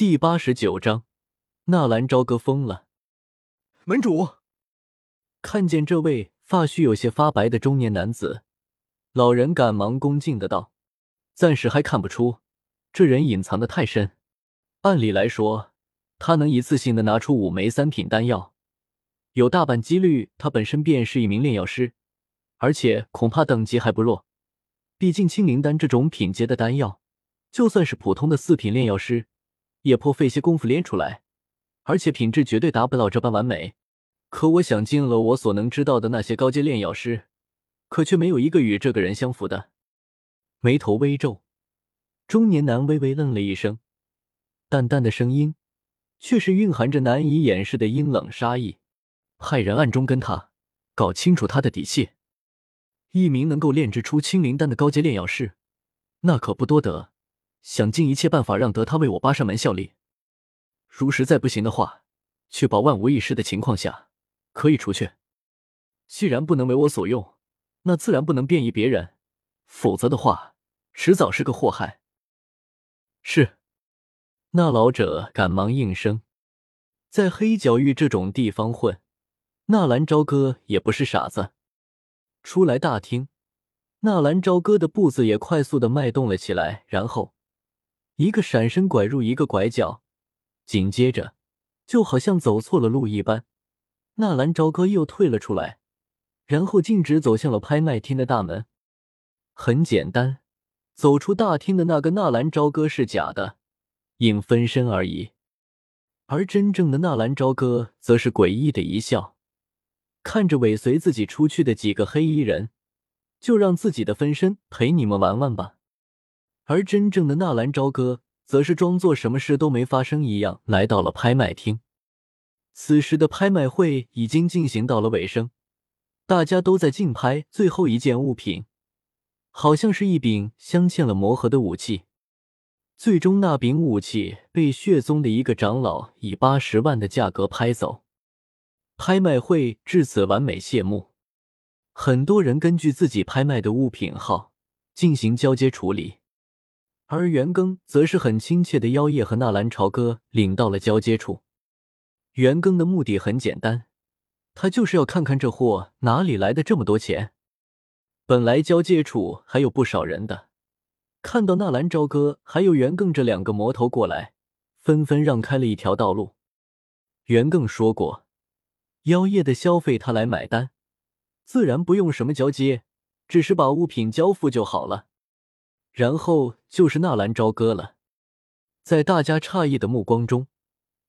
第八十九章，纳兰朝歌疯了。门主看见这位发须有些发白的中年男子，老人赶忙恭敬的道：“暂时还看不出，这人隐藏的太深。按理来说，他能一次性的拿出五枚三品丹药，有大半几率他本身便是一名炼药师，而且恐怕等级还不弱。毕竟青灵丹这种品阶的丹药，就算是普通的四品炼药师。”也颇费些功夫炼出来，而且品质绝对达不到这般完美。可我想尽了我所能知道的那些高阶炼药师，可却没有一个与这个人相符的。眉头微皱，中年男微微愣了一声，淡淡的声音却是蕴含着难以掩饰的阴冷杀意。派人暗中跟他，搞清楚他的底细。一名能够炼制出青灵丹的高阶炼药师，那可不多得。想尽一切办法让得他为我八扇门效力。如实在不行的话，确保万无一失的情况下，可以除却。既然不能为我所用，那自然不能便宜别人，否则的话，迟早是个祸害。是，那老者赶忙应声。在黑角域这种地方混，纳兰朝歌也不是傻子。出来大厅，纳兰朝歌的步子也快速的迈动了起来，然后。一个闪身拐入一个拐角，紧接着，就好像走错了路一般，纳兰朝歌又退了出来，然后径直走向了拍卖厅的大门。很简单，走出大厅的那个纳兰朝歌是假的，影分身而已，而真正的纳兰朝歌则是诡异的一笑，看着尾随自己出去的几个黑衣人，就让自己的分身陪你们玩玩吧。而真正的纳兰朝歌则是装作什么事都没发生一样，来到了拍卖厅。此时的拍卖会已经进行到了尾声，大家都在竞拍最后一件物品，好像是一柄镶嵌了魔核的武器。最终，那柄武器被血宗的一个长老以八十万的价格拍走。拍卖会至此完美谢幕，很多人根据自己拍卖的物品号进行交接处理。而袁庚则是很亲切的，妖夜和纳兰朝歌领到了交接处。袁庚的目的很简单，他就是要看看这货哪里来的这么多钱。本来交接处还有不少人的，看到纳兰朝歌还有袁庚这两个魔头过来，纷纷让开了一条道路。袁庚说过，妖夜的消费他来买单，自然不用什么交接，只是把物品交付就好了。然后就是纳兰朝歌了，在大家诧异的目光中，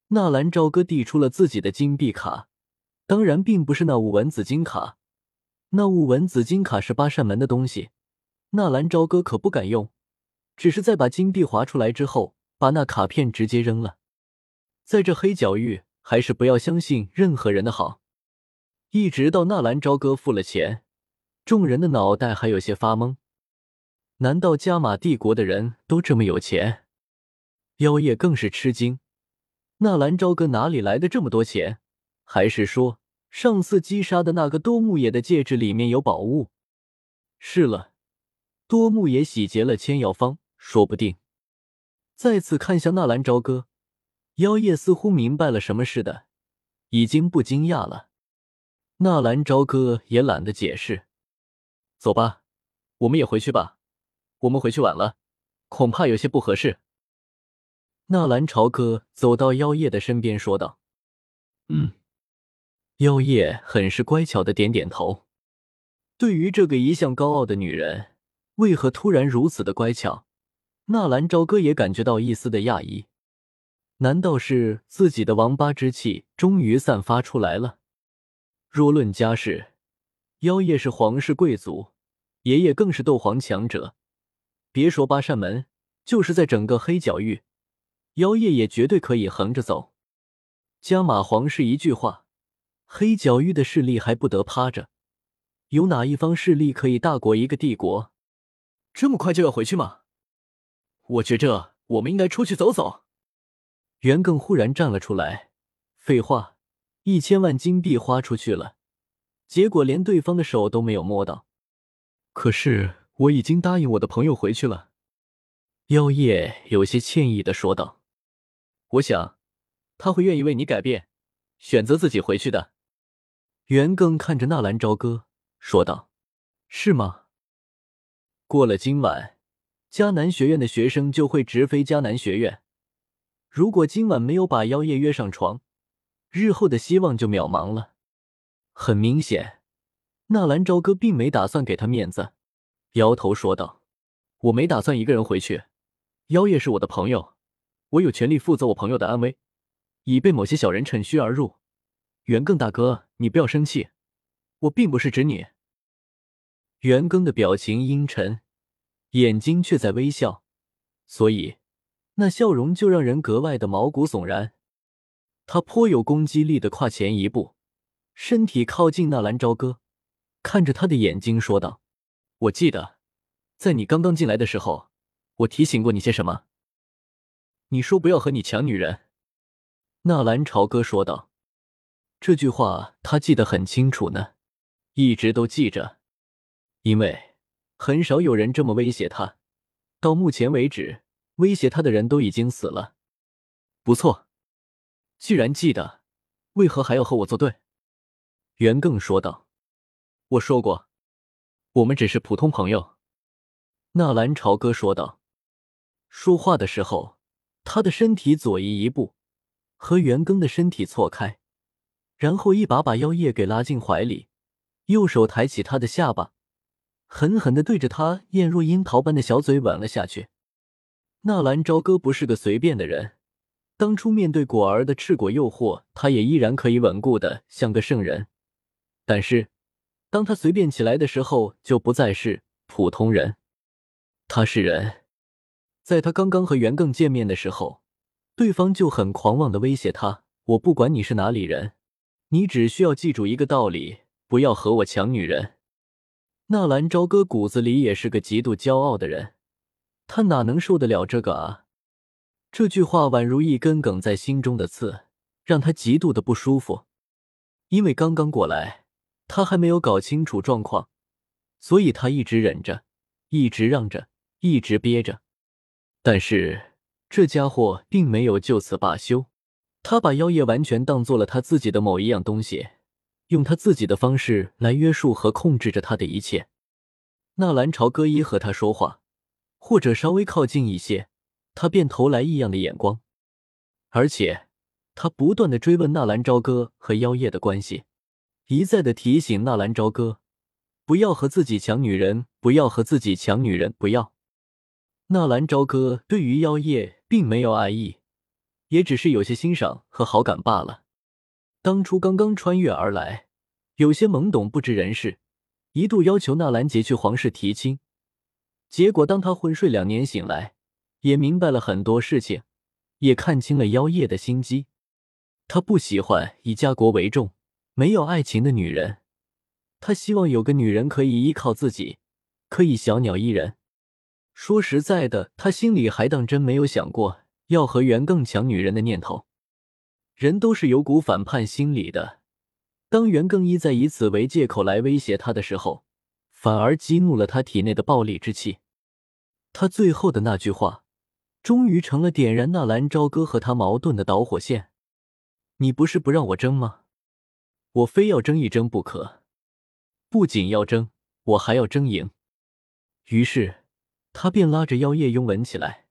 纳兰朝歌递出了自己的金币卡，当然并不是那五文紫金卡，那五文紫金卡是八扇门的东西，纳兰朝歌可不敢用，只是在把金币划出来之后，把那卡片直接扔了。在这黑角域，还是不要相信任何人的好。一直到纳兰朝歌付了钱，众人的脑袋还有些发懵。难道加玛帝国的人都这么有钱？妖夜更是吃惊。纳兰朝歌哪里来的这么多钱？还是说上次击杀的那个多木野的戒指里面有宝物？是了，多木野洗劫了千药方，说不定。再次看向纳兰朝歌，妖夜似乎明白了什么似的，已经不惊讶了。纳兰朝歌也懒得解释，走吧，我们也回去吧。我们回去晚了，恐怕有些不合适。纳兰朝歌走到妖夜的身边说道：“嗯。”妖夜很是乖巧的点点头。对于这个一向高傲的女人，为何突然如此的乖巧？纳兰朝歌也感觉到一丝的讶异。难道是自己的王八之气终于散发出来了？若论家世，妖夜是皇室贵族，爷爷更是斗皇强者。别说八扇门，就是在整个黑角域，妖夜也绝对可以横着走。加马皇室一句话，黑角域的势力还不得趴着？有哪一方势力可以大过一个帝国？这么快就要回去吗？我觉着我们应该出去走走。袁更忽然站了出来。废话，一千万金币花出去了，结果连对方的手都没有摸到。可是。我已经答应我的朋友回去了，妖夜有些歉意的说道。我想他会愿意为你改变，选择自己回去的。袁更看着纳兰朝歌说道：“是吗？过了今晚，迦南学院的学生就会直飞迦南学院。如果今晚没有把妖夜约上床，日后的希望就渺茫了。”很明显，纳兰朝歌并没打算给他面子，摇头说道：“我没打算一个人回去。妖夜是我的朋友，我有权利负责我朋友的安危，已被某些小人趁虚而入。袁更大哥，你不要生气，我并不是指你。”袁更的表情阴沉，眼睛却在微笑，所以那笑容就让人格外的毛骨悚然。他颇有攻击力的跨前一步。身体靠近那蓝朝歌，看着他的眼睛说道：“我记得，在你刚刚进来的时候，我提醒过你些什么？你说不要和你抢女人。”纳兰朝歌说道：“这句话他记得很清楚呢，一直都记着，因为很少有人这么威胁他。到目前为止，威胁他的人都已经死了。不错，既然记得，为何还要和我作对？”袁更说道：“我说过，我们只是普通朋友。”纳兰朝歌说道。说话的时候，他的身体左移一步，和袁庚的身体错开，然后一把把妖夜给拉进怀里，右手抬起他的下巴，狠狠的对着他艳若樱桃般的小嘴吻了下去。纳兰朝歌不是个随便的人，当初面对果儿的赤果诱惑，他也依然可以稳固的像个圣人。但是，当他随便起来的时候，就不再是普通人。他是人。在他刚刚和袁更见面的时候，对方就很狂妄的威胁他：“我不管你是哪里人，你只需要记住一个道理，不要和我抢女人。”纳兰朝歌骨子里也是个极度骄傲的人，他哪能受得了这个啊？这句话宛如一根梗在心中的刺，让他极度的不舒服。因为刚刚过来。他还没有搞清楚状况，所以他一直忍着，一直让着，一直憋着。但是这家伙并没有就此罢休，他把妖夜完全当做了他自己的某一样东西，用他自己的方式来约束和控制着他的一切。纳兰朝歌一和他说话，或者稍微靠近一些，他便投来异样的眼光，而且他不断的追问纳兰朝歌和妖夜的关系。一再的提醒纳兰朝歌，不要和自己抢女人，不要和自己抢女人，不要。纳兰朝歌对于妖夜并没有爱意，也只是有些欣赏和好感罢了。当初刚刚穿越而来，有些懵懂不知人事，一度要求纳兰杰去皇室提亲。结果当他昏睡两年醒来，也明白了很多事情，也看清了妖夜的心机。他不喜欢以家国为重。没有爱情的女人，他希望有个女人可以依靠自己，可以小鸟依人。说实在的，他心里还当真没有想过要和袁更抢女人的念头。人都是有股反叛心理的。当袁更一再以此为借口来威胁他的时候，反而激怒了他体内的暴戾之气。他最后的那句话，终于成了点燃纳兰朝歌和他矛盾的导火线。你不是不让我争吗？我非要争一争不可，不仅要争，我还要争赢。于是，他便拉着妖夜拥吻起来。